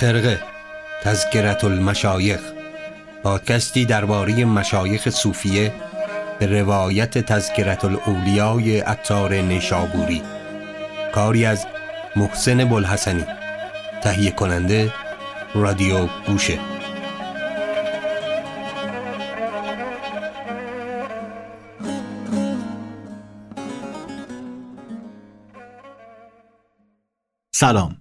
خرقه تذکرت المشایخ پادکستی درباره مشایخ صوفیه به روایت تذکرت الاولیای اتار نیشابوری. کاری از محسن بلحسنی تهیه کننده رادیو گوشه. سلام.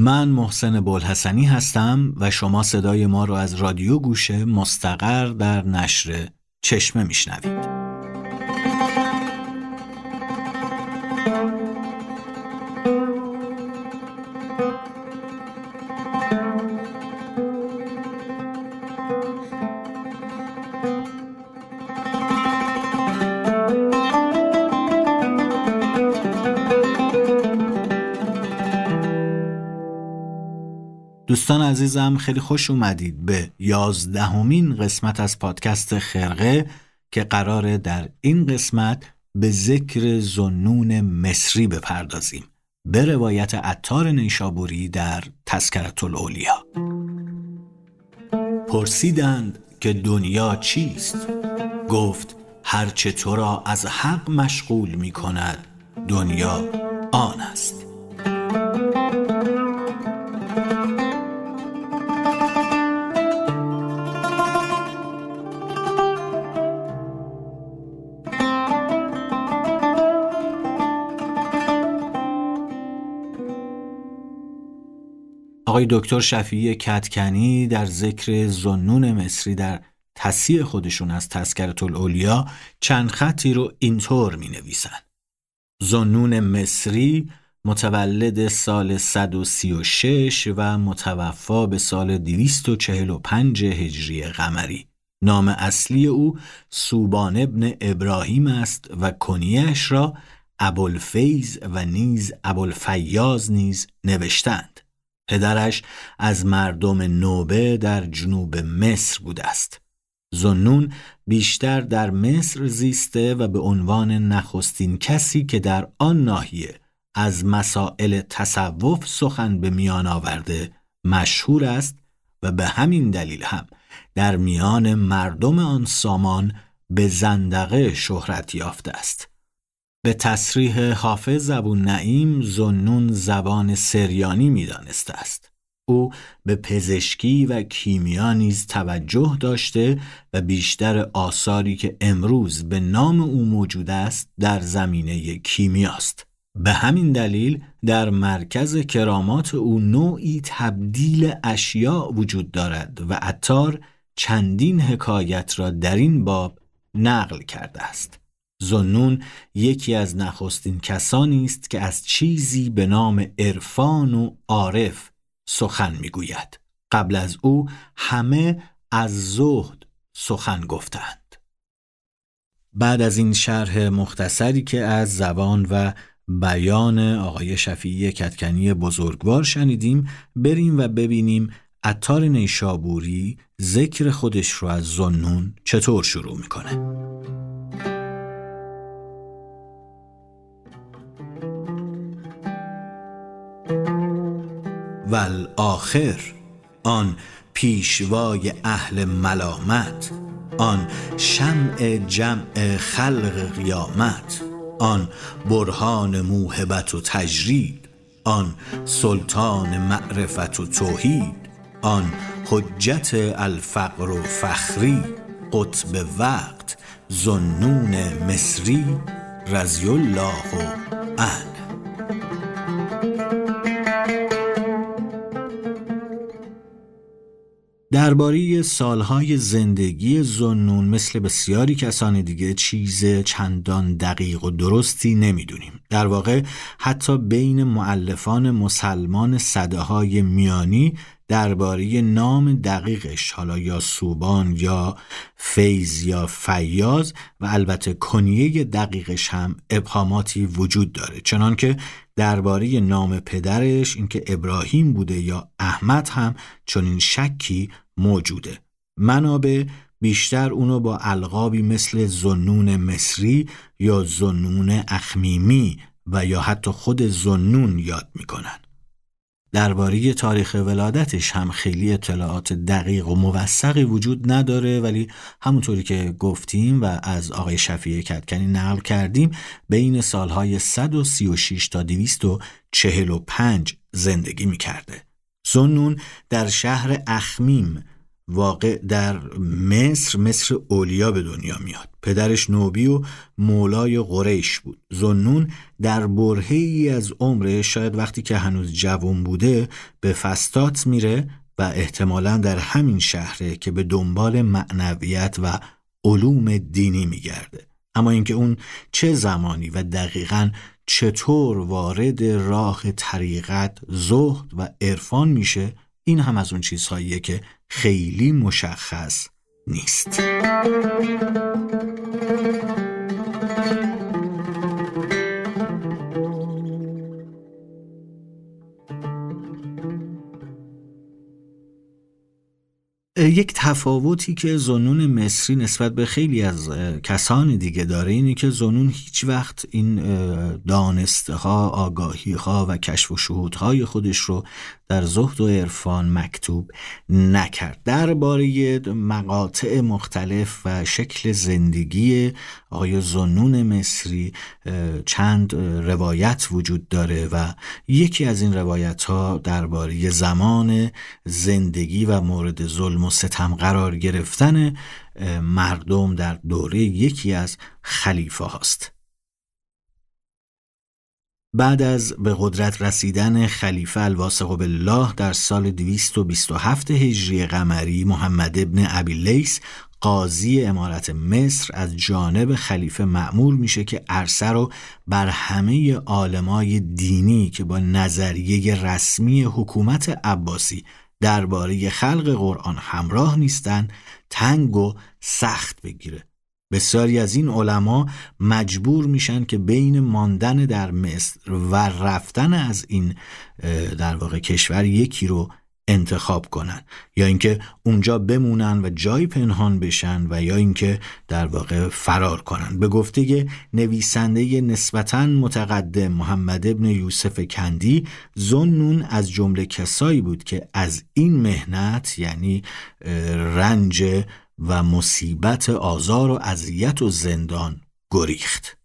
من محسن بلحسنی هستم و شما صدای ما رو از رادیو گوشه مستقر در نشر چشمه میشنوید. دوستان عزیزم خیلی خوش اومدید به یازدهمین قسمت از پادکست خرقه که قراره در این قسمت به ذکر زنون مصری بپردازیم. به روایت عطار نیشابوری در تذکرت الاولیا پرسیدند که دنیا چیست؟ گفت هرچه تو را از حق مشغول می کند دنیا آن است. آقای دکتر شفیعی کتکنی در ذکر زنون مصری در تصیح خودشون از تذکرت الاولیا چند خطی رو اینطور می نویسن. زنون مصری متولد سال 136 و متوفا به سال 245 هجری قمری نام اصلی او سوبان ابن ابراهیم است و کنیش را ابوالفیض و نیز ابوالفیاز نیز نوشتند پدرش از مردم نوبه در جنوب مصر بوده است. زنون بیشتر در مصر زیسته و به عنوان نخستین کسی که در آن ناحیه از مسائل تصوف سخن به میان آورده مشهور است و به همین دلیل هم در میان مردم آن سامان به زندقه شهرت یافته است. به تصریح حافظ ابو نعیم زنون زبان سریانی می‌دانسته است. او به پزشکی و کیمیا نیز توجه داشته و بیشتر آثاری که امروز به نام او موجود است در زمینه کیمیاست. به همین دلیل در مرکز کرامات او نوعی تبدیل اشیاء وجود دارد و عطار چندین حکایت را در این باب نقل کرده است. زنون یکی از نخستین کسانی است که از چیزی به نام عرفان و عارف سخن می‌گوید. قبل از او همه از زهد سخن گفتند. بعد از این شرح مختصری که از زبان و بیان آقای شفیعی کتکنی بزرگوار شنیدیم بریم و ببینیم عطار نیشابوری ذکر خودش رو از زنون چطور شروع می‌کنه. آخر آن پیشوای اهل ملامت. آن شمع جمع خلق قیامت. آن برهان موهبت و تجرید. آن سلطان معرفت و توحید. آن حجت الفقر و فخری. قطب وقت زنون مصری. رضی الله عنه. درباره سالهای زندگی زنون مثل بسیاری کسان دیگه چیز چندان دقیق و درستی نمی‌دونیم. در واقع حتی بین معلفان مسلمان صده های میانی درباره نام دقیقش حالا یا سوبان یا فیض یا فیاز و البته کنیه دقیقش هم ابهاماتی وجود داره. چنانکه درباره نام پدرش اینکه ابراهیم بوده یا احمد هم چنین شکی موجوده. منابع بیشتر اونو با القابی مثل زنون مصری یا زنون اخمیمی و یا حتی خود زنون یاد می‌کنن. درباره تاریخ ولادتش هم خیلی اطلاعات دقیق و موثقی وجود نداره ولی همونطوری که گفتیم و از آقای شفیع کتکنی نقل کردیم بین سالهای 136 تا 245 زندگی می‌کرده. زنون در شهر اخمیم واقع در مصر مصر اولیا به دنیا میاد. پدرش نوبی و مولای قریش بود. زنون در برهه ای از عمرش شاید وقتی که هنوز جوان بوده به فستات میره و احتمالا در همین شهره که به دنبال معنویت و علوم دینی میگرده. اما اینکه اون چه زمانی و دقیقا چطور وارد راه طریقت زهد و عرفان میشه این هم از اون چیزهاییه که خیلی مشخص نیست. یک تفاوتی که زنون مصری نسبت به خیلی از کسان دیگه داره اینه که زنون هیچ وقت این دانسته ها آگاهی ها و کشف و شهودهای خودش رو در زهد و عرفان مکتوب نکرد. درباره مقاطع مختلف و شکل زندگی آقای زنون مصری چند روایت وجود داره و یکی از این روایت ها درباره زمان زندگی و مورد ظلم و ستم قرار گرفتن مردم در دوره یکی از خلیفه هاست بعد از به قدرت رسیدن خلیفه الواسق بالله در سال 227 هجری قمری محمد ابن ابی لیس قاضی امارت مصر از جانب خلیفه معمول میشه که عرصه رو بر همه عالمای دینی که با نظریه رسمی حکومت عباسی درباره خلق قرآن همراه نیستن تنگ و سخت بگیره. بسیاری از این علما مجبور میشن که بین ماندن در مصر و رفتن از این در واقع کشور یکی رو انتخاب کنن. یا اینکه اونجا بمونن و جای پنهان بشن و یا اینکه در واقع فرار کنن. به گفته نویسنده نسبتا متقدم محمد ابن یوسف کندی زنون از جمله کسایی بود که از این مهنت یعنی رنج و مصیبت آزار و اذیت و زندان گریخت.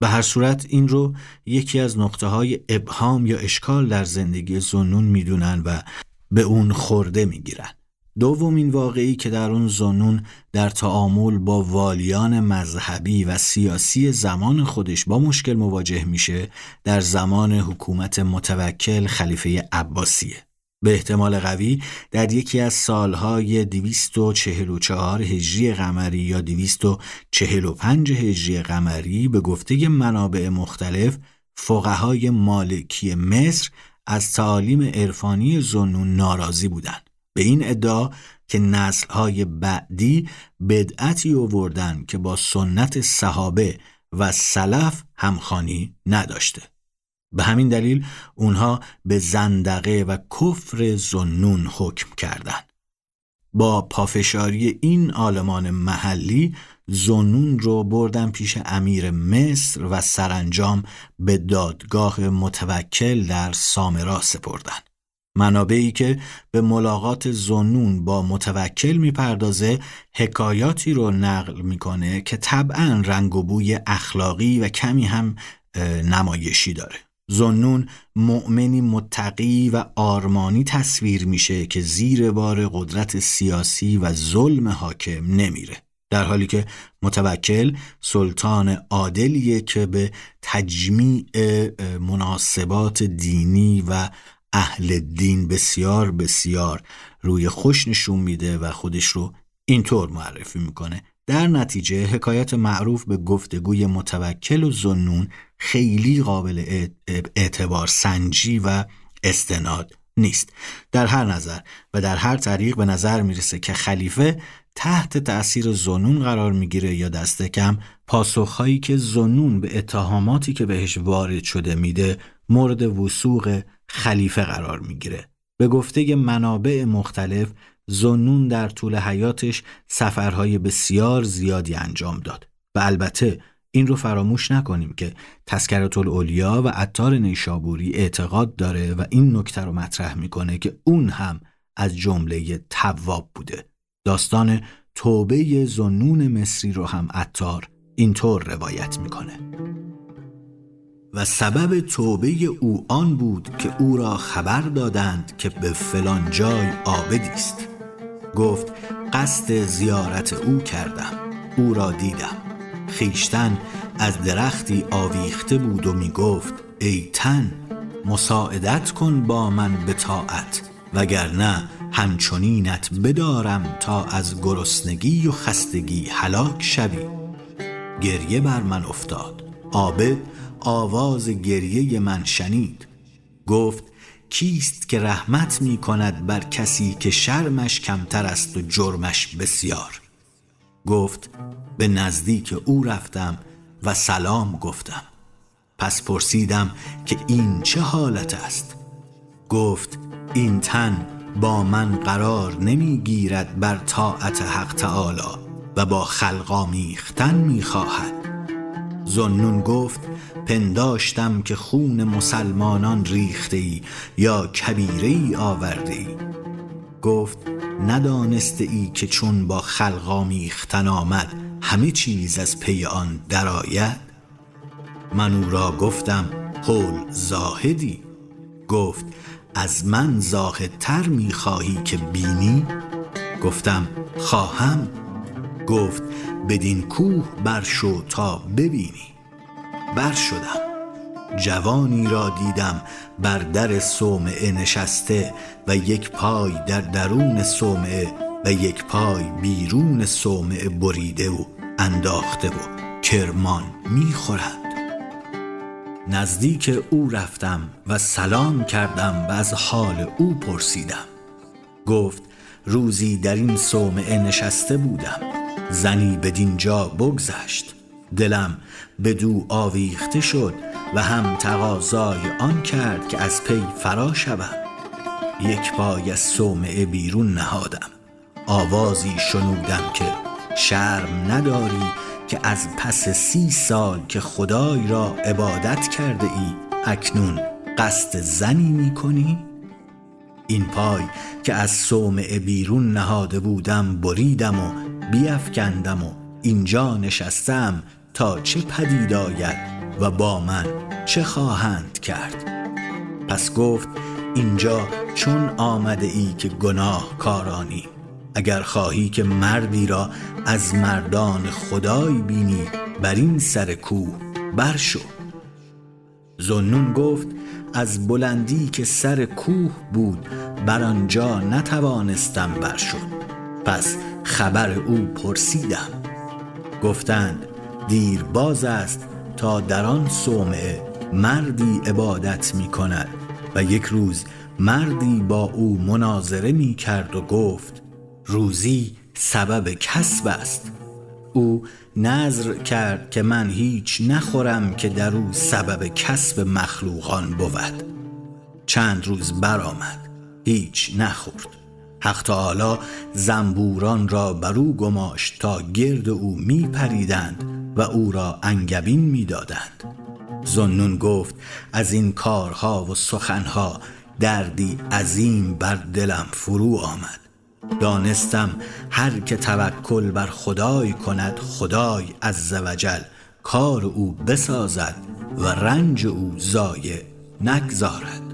به هر صورت این رو یکی از نقطه های ابهام یا اشکال در زندگی زنون می‌دونن و به اون خورده می‌گیرن. دومین واقعی که در اون زنون در تعامل با والیان مذهبی و سیاسی زمان خودش با مشکل مواجه میشه در زمان حکومت متوکل خلیفه عباسیه. به احتمال قوی در یکی از سالهای 244 هجری قمری یا 245 هجری قمری به گفته منابع مختلف فقهای مالکی مصر از تعالیم عرفانی زنون ناراضی بودند. به این ادعا که نسلهای بعدی بدعتی آوردن که با سنت صحابه و سلف همخانی نداشته. به همین دلیل اونها به زندقه و کفر زنون حکم کردند. با پافشاری این آلمان محلی زنون رو بردن پیش امیر مصر و سرانجام به دادگاه متوکل در سامرا سپردن. منابعی که به ملاقات زنون با متوکل می‌پردازه حکایاتی رو نقل می‌کنه که طبعا رنگ و بوی اخلاقی و کمی هم نمایشی داره. زنون مؤمنی متقی و آرمانی تصویر میشه که زیر بار قدرت سیاسی و ظلم حاکم نمیره. در حالی که متوکل سلطان عادلیه که به تجمیع مناسبات دینی و اهل دین بسیار بسیار روی خوش نشون میده و خودش رو اینطور معرفی می‌کنه. در نتیجه حکایت معروف به گفتگوی متوکل و زنون خیلی قابل اعتبار سنجی و استناد نیست. در هر نظر و در هر طریق به نظر می‌رسه که خلیفه تحت تأثیر زنون قرار می‌گیره یا دست کم پاسخهایی که زنون به اتهاماتی که بهش وارد شده میده مورد وسوق خلیفه قرار می‌گیره. به گفته منابع مختلف زنون در طول حیاتش سفرهای بسیار زیادی انجام داد و البته این رو فراموش نکنیم که تسکرت الاولیا و عطار نیشابوری اعتقاد داره و این نکته رو مطرح می‌کنه که اون هم از جمله تواب بوده. داستان توبه زنون مصری رو هم عطار اینطور روایت می‌کنه. و سبب توبه او آن بود که او را خبر دادند که به فلان جای آبدی است گفت قصد زیارت او کردم. او را دیدم. خیشتن از درختی آویخته بود و می گفت ای تن مساعدت کن با من به طاعت وگرنه همچنینت بدارم تا از گرسنگی و خستگی هلاک شوی. گریه بر من افتاد. عابد آواز گریه من شنید. گفت کیست که رحمت می کند بر کسی که شرمش کمتر است و جرمش بسیار؟ گفت به نزدیک او رفتم و سلام گفتم. پس پرسیدم که این چه حالت است؟ گفت این تن با من قرار نمی‌گیرد بر طاعت حق تعالی و با خلقا میختن می‌خواهد زنون گفت پنداشتم که خون مسلمانان ریخته ای یا کبیره ای آورده ای گفت ندانسته ای که چون با خلقا میختن آمد همه چیز از پی آن درآید؟ من او را گفتم قول زاهدی. گفت از من زاهدتر می‌خواهی که بینی؟ گفتم خواهم. گفت بدین کوه برشو تا ببینی. بر شدم جوانی را دیدم بر در صومعه نشسته و یک پای در درون صومعه و یک پای بیرون صومعه بریده و انداخته و کرمان می‌خورند نزدیک او رفتم و سلام کردم و از حال او پرسیدم. گفت روزی در این صومعه نشسته بودم. زنی بدین جا بگذشت. دلم به دو آویخته شد و هم تقاضای آن کرد که از پی فرا شوم یک پای از صومعه بیرون نهادم آوازی شنودم که شرم نداری که از پس سی سال که خدای را عبادت کرده ای اکنون قصد زنی می کنی؟ این پای که از صومعه بیرون نهاده بودم بریدم و بیافکندم و اینجا نشستم تا چه پدید آید و با من چه خواهند کرد. پس گفت اینجا چون آمده ای که گناه کارانی اگر خواهی که مردی را از مردان خدای بینی بر این سر کوه برشو. زنون گفت از بلندی که سر کوه بود بر آنجا نتوانستم برشد پس خبر او پرسیدم. گفتند دیر باز است تا در آن صومعه مردی عبادت می کند و یک روز مردی با او مناظره می کرد و گفت روزی سبب کسب است. او نظر کرد که من هیچ نخورم که در او سبب کسب مخلوقان بود. چند روز برآمد هیچ نخورد. حق تعالی زنبوران را بر او گماشت تا گرد او می پریدند و او را انگبین می دادند زنون گفت از این کارها و سخنها دردی عظیم بر دلم فرو آمد. دانستم هر که توکل بر خدای کند خدای عزوجل کار او بسازد و رنج او زایه نگذارد.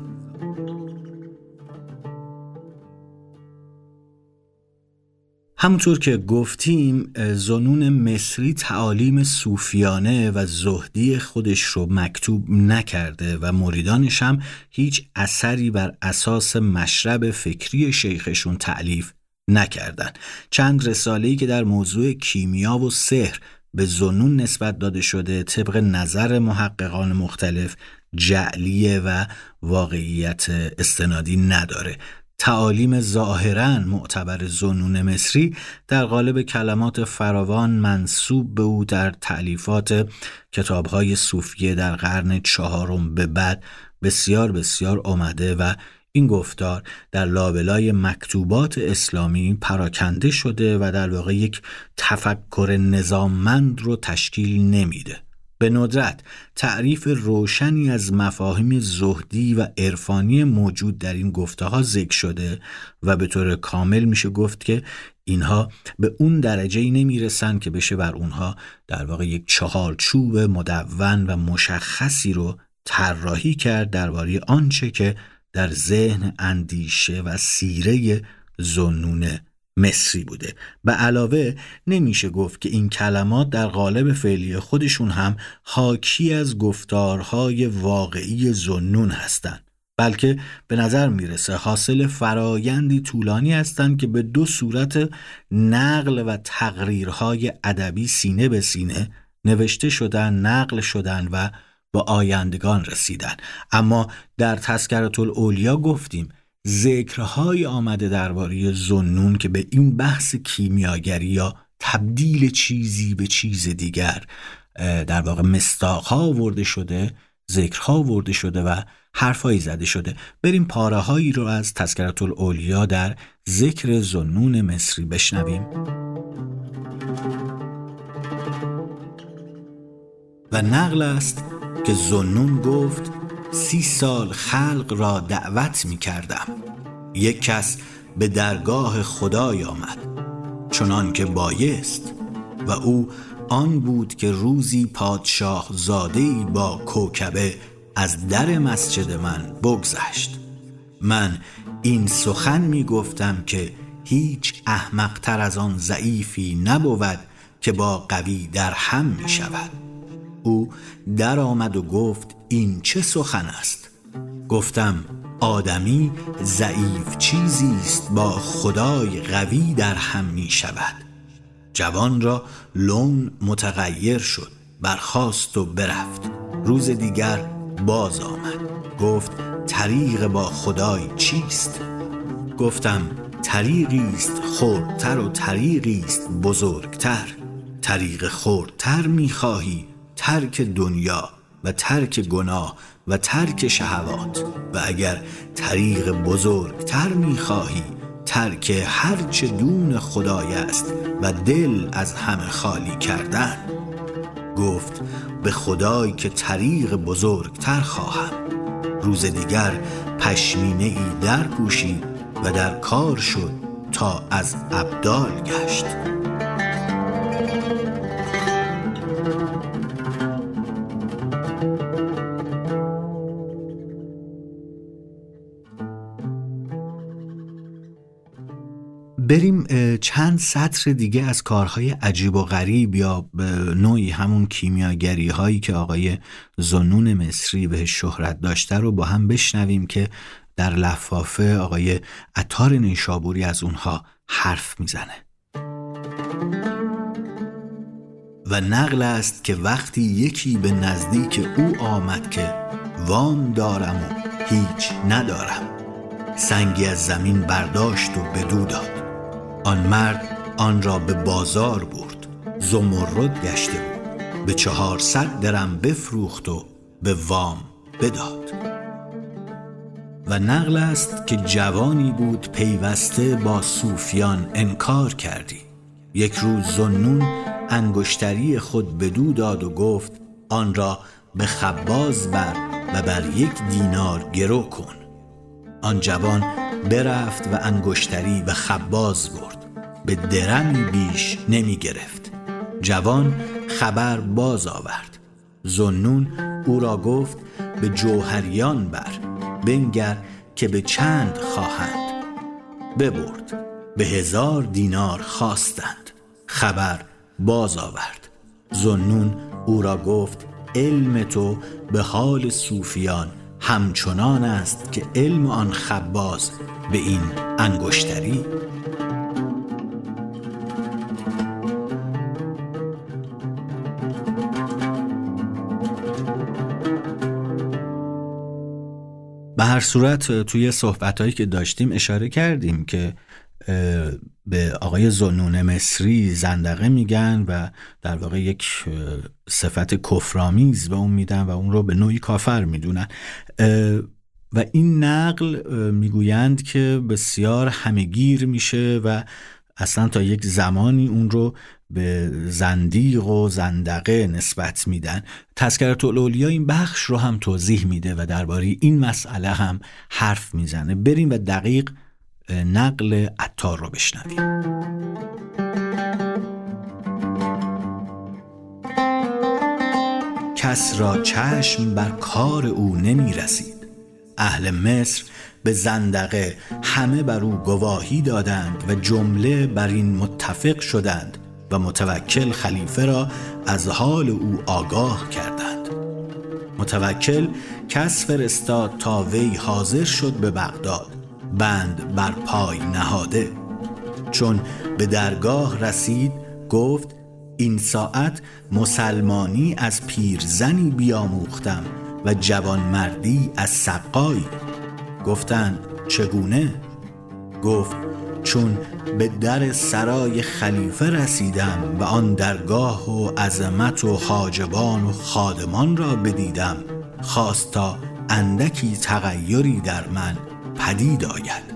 همونطور که گفتیم زنون مصری تعالیم صوفیانه و زهدی خودش رو مکتوب نکرده و مریدانش هم هیچ اثری بر اساس مشرب فکری شیخشون تعلیف نکردن. چند رساله‌ای که در موضوع کیمیا و سحر به زنون نسبت داده شده طبق نظر محققان مختلف جعلیه و واقعیت استنادی نداره. تعالیم ظاهرا معتبر زنون مصری در قالب کلمات فراوان منصوب به او در تعلیفات کتابهای صوفیه در قرن چهارم به بعد بسیار بسیار آمده و این گفتار در لابلای مکتوبات اسلامی پراکنده شده و در واقع یک تفکر نظاممند رو تشکیل نمیده. به ندرت تعریف روشنی از مفاهیم زهدی و عرفانی موجود در این گفته ها ذکر شده و به طور کامل میشه گفت که اینها به اون درجه ای نمی‌رسن که بشه بر اونها در واقع یک چهارچوب مدون و مشخصی رو طراحی کرد درباره آنچه که در ذهن اندیشه و سیره زنونه مصری بوده. به علاوه نمیشه گفت که این کلمات در قالب فعلی خودشون هم حاکی از گفتارهای واقعی زنون هستند بلکه به نظر می‌رسه حاصل فرایندی طولانی هستند که به دو صورت نقل و تقریرهای ادبی سینه به سینه نوشته شدن نقل شدن و با آیندگان رسیدن. اما در تذکرت الاولیا گفتیم ذکرهای آمده درباره زنون که به این بحث کیمیاگری یا تبدیل چیزی به چیز دیگر در واقع مستاقها آورده شده ذکرها آورده شده و حرفایی زده شده. بریم پاره هایی رو از تذکرت الاولیا در ذکر زنون مصری بشنویم. و نقل است که زنون گفت سی سال خلق را دعوت می کردم. یک کس به درگاه خدای آمد چنان که بایست. و او آن بود که روزی پادشاه زادهی با کوکبه از در مسجد من بگذشت. من این سخن می گفتم که هیچ احمقتر از آن ضعیفی نبود که با قوی در هم می شود. او در آمد و گفت این چه سخن است؟ گفتم آدمی ضعیف چیزی است با خدای قوی در هم می شود. جوان را لون متغیر شد برخاست و برفت. روز دیگر باز آمد. گفت طریق با خدای چیست؟ گفتم طریقی است خردتر و طریقی است بزرگتر. طریق خردتر می‌خواهی ترک دنیا و ترک گناه و ترک شهوات. و اگر طریق بزرگتر می‌خواهی ترک هرچه دون خدای است و دل از همه خالی کردن. گفت به خدای که طریق بزرگتر خواهم. روز دیگر پشمینه ای در پوشید و در کار شد تا از ابدال گشت. بریم چند سطر دیگه از کارهای عجیب و غریب یا نوعی همون کیمیاگری هایی که آقای زنون مصری به شهرت داشته رو با هم بشنویم که در لفافه آقای عطار نیشابوری از اونها حرف می‌زنه. و نقل است که وقتی یکی به نزدیک او آمد که وام دارم و هیچ ندارم سنگی از زمین برداشت و بدو داد. آن مرد آن را به بازار برد. زمرد گشته بود. به چهارصد درم بفروخت و به وام بداد. و نقل است که جوانی بود پیوسته با صوفیان انکار کردی. یک روز زنون انگشتری خود بدو داد و گفت آن را به خباز بر و بر یک دینار گرو کن. آن جوان برفت و انگشتری به خباز برد. به درمی بیش نمی گرفت. جوان خبر باز آورد. زنون او را گفت به جوهریان بر بنگر که به چند خواهند. ببرد. به هزار دینار خواستند. خبر باز آورد. زنون او را گفت علم تو به حال صوفیان همچنان است که علم آن خباز به این انگشتری. به هر صورت توی صحبتهایی که داشتیم اشاره کردیم که به آقای زنون مصری زندقه میگن و در واقع یک صفت کفرآمیز به اون میدن و اون رو به نوعی کافر می‌دونن. و این نقل می‌گویند که بسیار همهگیر میشه و اصلا تا یک زمانی اون رو به زندیق و زندقه نسبت میدن. تذکرت الاولیا این بخش رو هم توضیح میده و درباره این مسئله هم حرف می‌زنه. بریم و دقیق نقل عطار رو بشنویم. کس را چشم بر کار او نمی رسید. اهل مصر به زندقه همه بر او گواهی دادند و جمله بر این متفق شدند و متوکل خلیفه را از حال او آگاه کردند. متوکل کس فرستاد تا وی حاضر شد به بغداد. بند بر پای نهاده. چون به درگاه رسید گفت این ساعت مسلمانی از پیرزنی بیاموختم و جوانمردی از سقایی گفتند چگونه؟ گفت چون به در سرای خلیفه رسیدم و آن درگاه و عظمت و حاجبان و خادمان را بدیدم خواست تا اندکی تغییری در من پدید آید.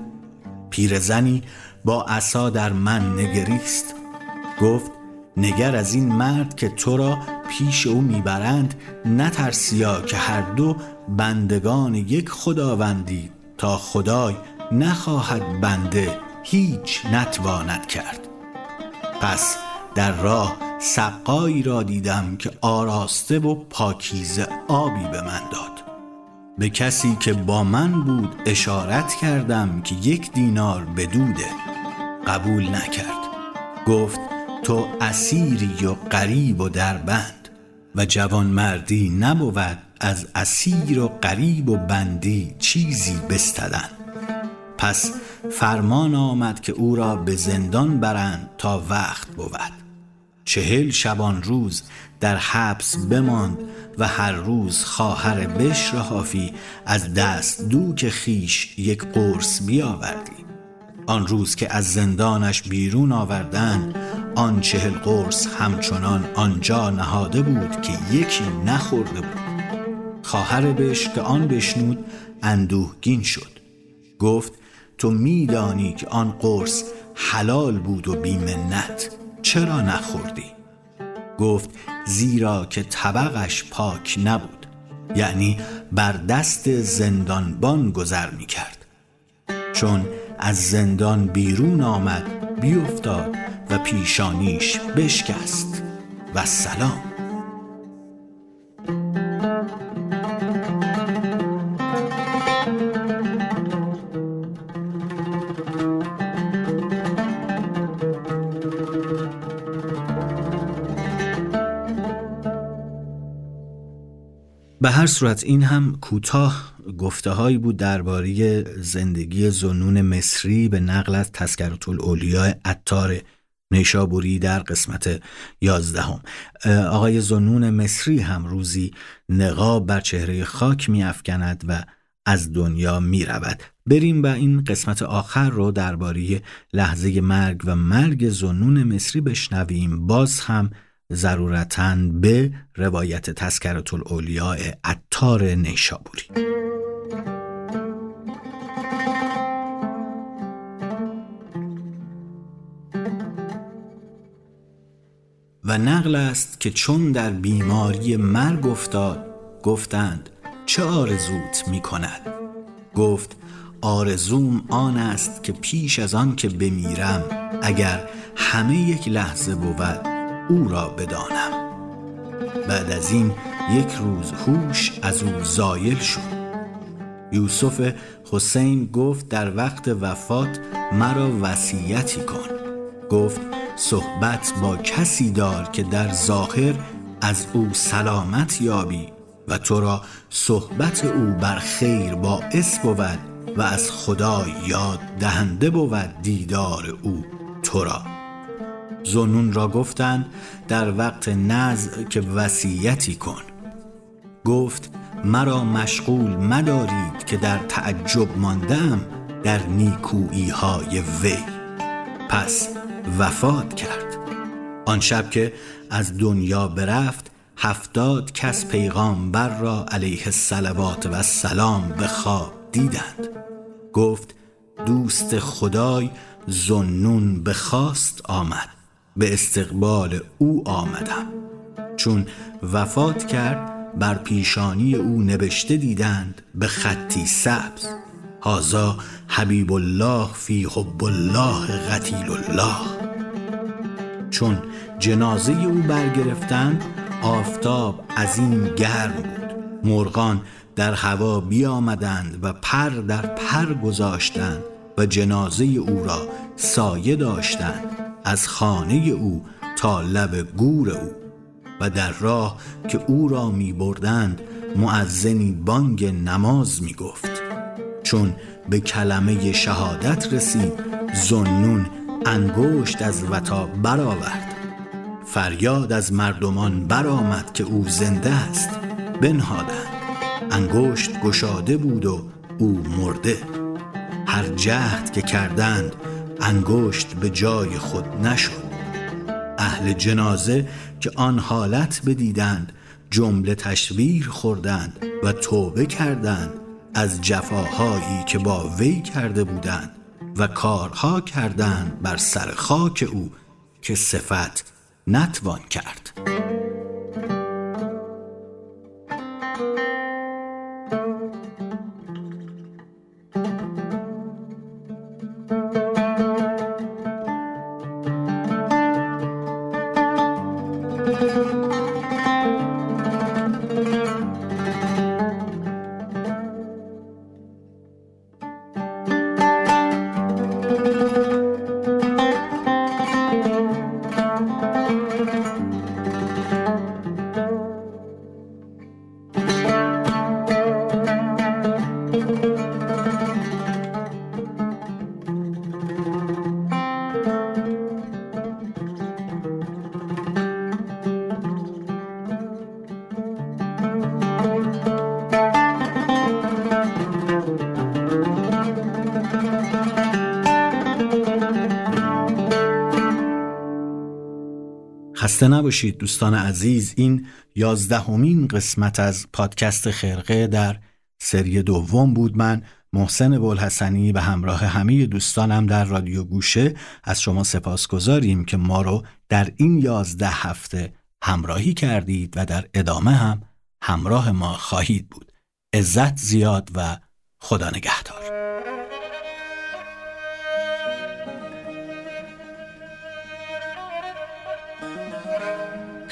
پیرزنی با عصا در من نگریست. گفت نگر از این مرد که تو را پیش او می‌برند نترسیا که هر دو بندگان یک خداوندی تا خدای نخواهد بنده هیچ نتواند کرد. پس در راه سقایی را دیدم که آراسته و پاکیزه آبی به من داد. به کسی که با من بود اشارت کردم که یک دینار بدوده قبول نکرد. گفت تو اسیری و غریب و دربند و جوان مردی نبود از اسیر و غریب و بندی چیزی بستدن. پس فرمان آمد که او را به زندان برند تا وقت بود. چهل شبان روز در حبس بماند و هر روز خواهر بشر حافی از دست دوک خیش یک قرص بیاوردی. آن روز که از زندانش بیرون آوردن آن چهل قرص همچنان آنجا نهاده بود که یکی نخورده بود. خواهر بش که آن بشنود اندوهگین شد. گفت تو میدانی که آن قرص حلال بود و بیمنت. چرا نخوردی؟ گفت زیرا که طبقش پاک نبود. یعنی بر دست زندانبان گذر می کرد چون از زندان بیرون آمد بیافتاد و پیشانیش بشکست. و سلام. به هر صورت این هم کوتاه گفته هایی بود درباره زندگی زنون مصری به نقل از تذکرت الاولیاء عطار نیشابوری در قسمت یازدهم آقای زنون مصری هم روزی نقاب بر چهره خاک می افکند و از دنیا می رود. بریم و این قسمت آخر رو درباره لحظه مرگ و مرگ زنون مصری بشنویم باز هم ضرورتا به روایت تذکرت الاولیاء عطار نیشابوری و نقل است که چون در بیماری مرگ افتاد گفتند چه آرزوت می کند؟ گفت آرزوم آن است که پیش از آن که بمیرم اگر همه یک لحظه بود او را بدانم. بعد از این یک روز هوش از او زایل شد. یوسف حسین گفت در وقت وفات مرا وصیتی کن. گفت صحبت با کسی دار که در ظاهر از او سلامت یابی و تو را صحبت او بر خیر باعث بود و از خدا یاد دهنده بود دیدار او تو را. زنون را گفتند در وقت نزع که وصیتی کن. گفت مرا مشغول مدارید که در تعجب ماندم در نیکویی های وی. پس وفات کرد. آن شب که از دنیا برفت هفتاد کس پیغامبر را علیه الصلوات و السلام به خواب دیدند. گفت دوست خدای زنون به خواست آمد. به استقبال او آمدم. چون وفات کرد بر پیشانی او نوشته دیدند به خطی سبز. هازا حبیب الله فی حب الله قتیل الله. چون جنازه او برگرفتند آفتاب از این گرم بود. مرغان در هوا بیامدند و پر در پر گذاشتند. و جنازه او را سایه داشتند از خانه او تا لب گور او و در راه که او را می بردند معزنی بانگ نماز می گفت چون به کلمه شهادت رسید زنون انگشت از وتا برآورد. فریاد از مردمان برآمد که او زنده است. بنهادند. انگشت گشاده بود و او مرده. هر جهد که کردند انگشت به جای خود نشد. اهل جنازه که آن حالت بدیدند جمله تشویر خوردند و توبه کردند از جفاهایی که با وی کرده بودند و کارها کردند بر سر خاک او که صفت نتوان کرد. خسته نباشید دوستان عزیز این یازدهمین قسمت از پادکست خرقه در سری دوم بود. من محسن بولحسنی به همراه همه دوستانم در رادیو گوشه از شما سپاس گذاریم که ما رو در این یازده هفته همراهی کردید و در ادامه هم همراه ما خواهید بود. عزت زیاد و خدا نگهدار.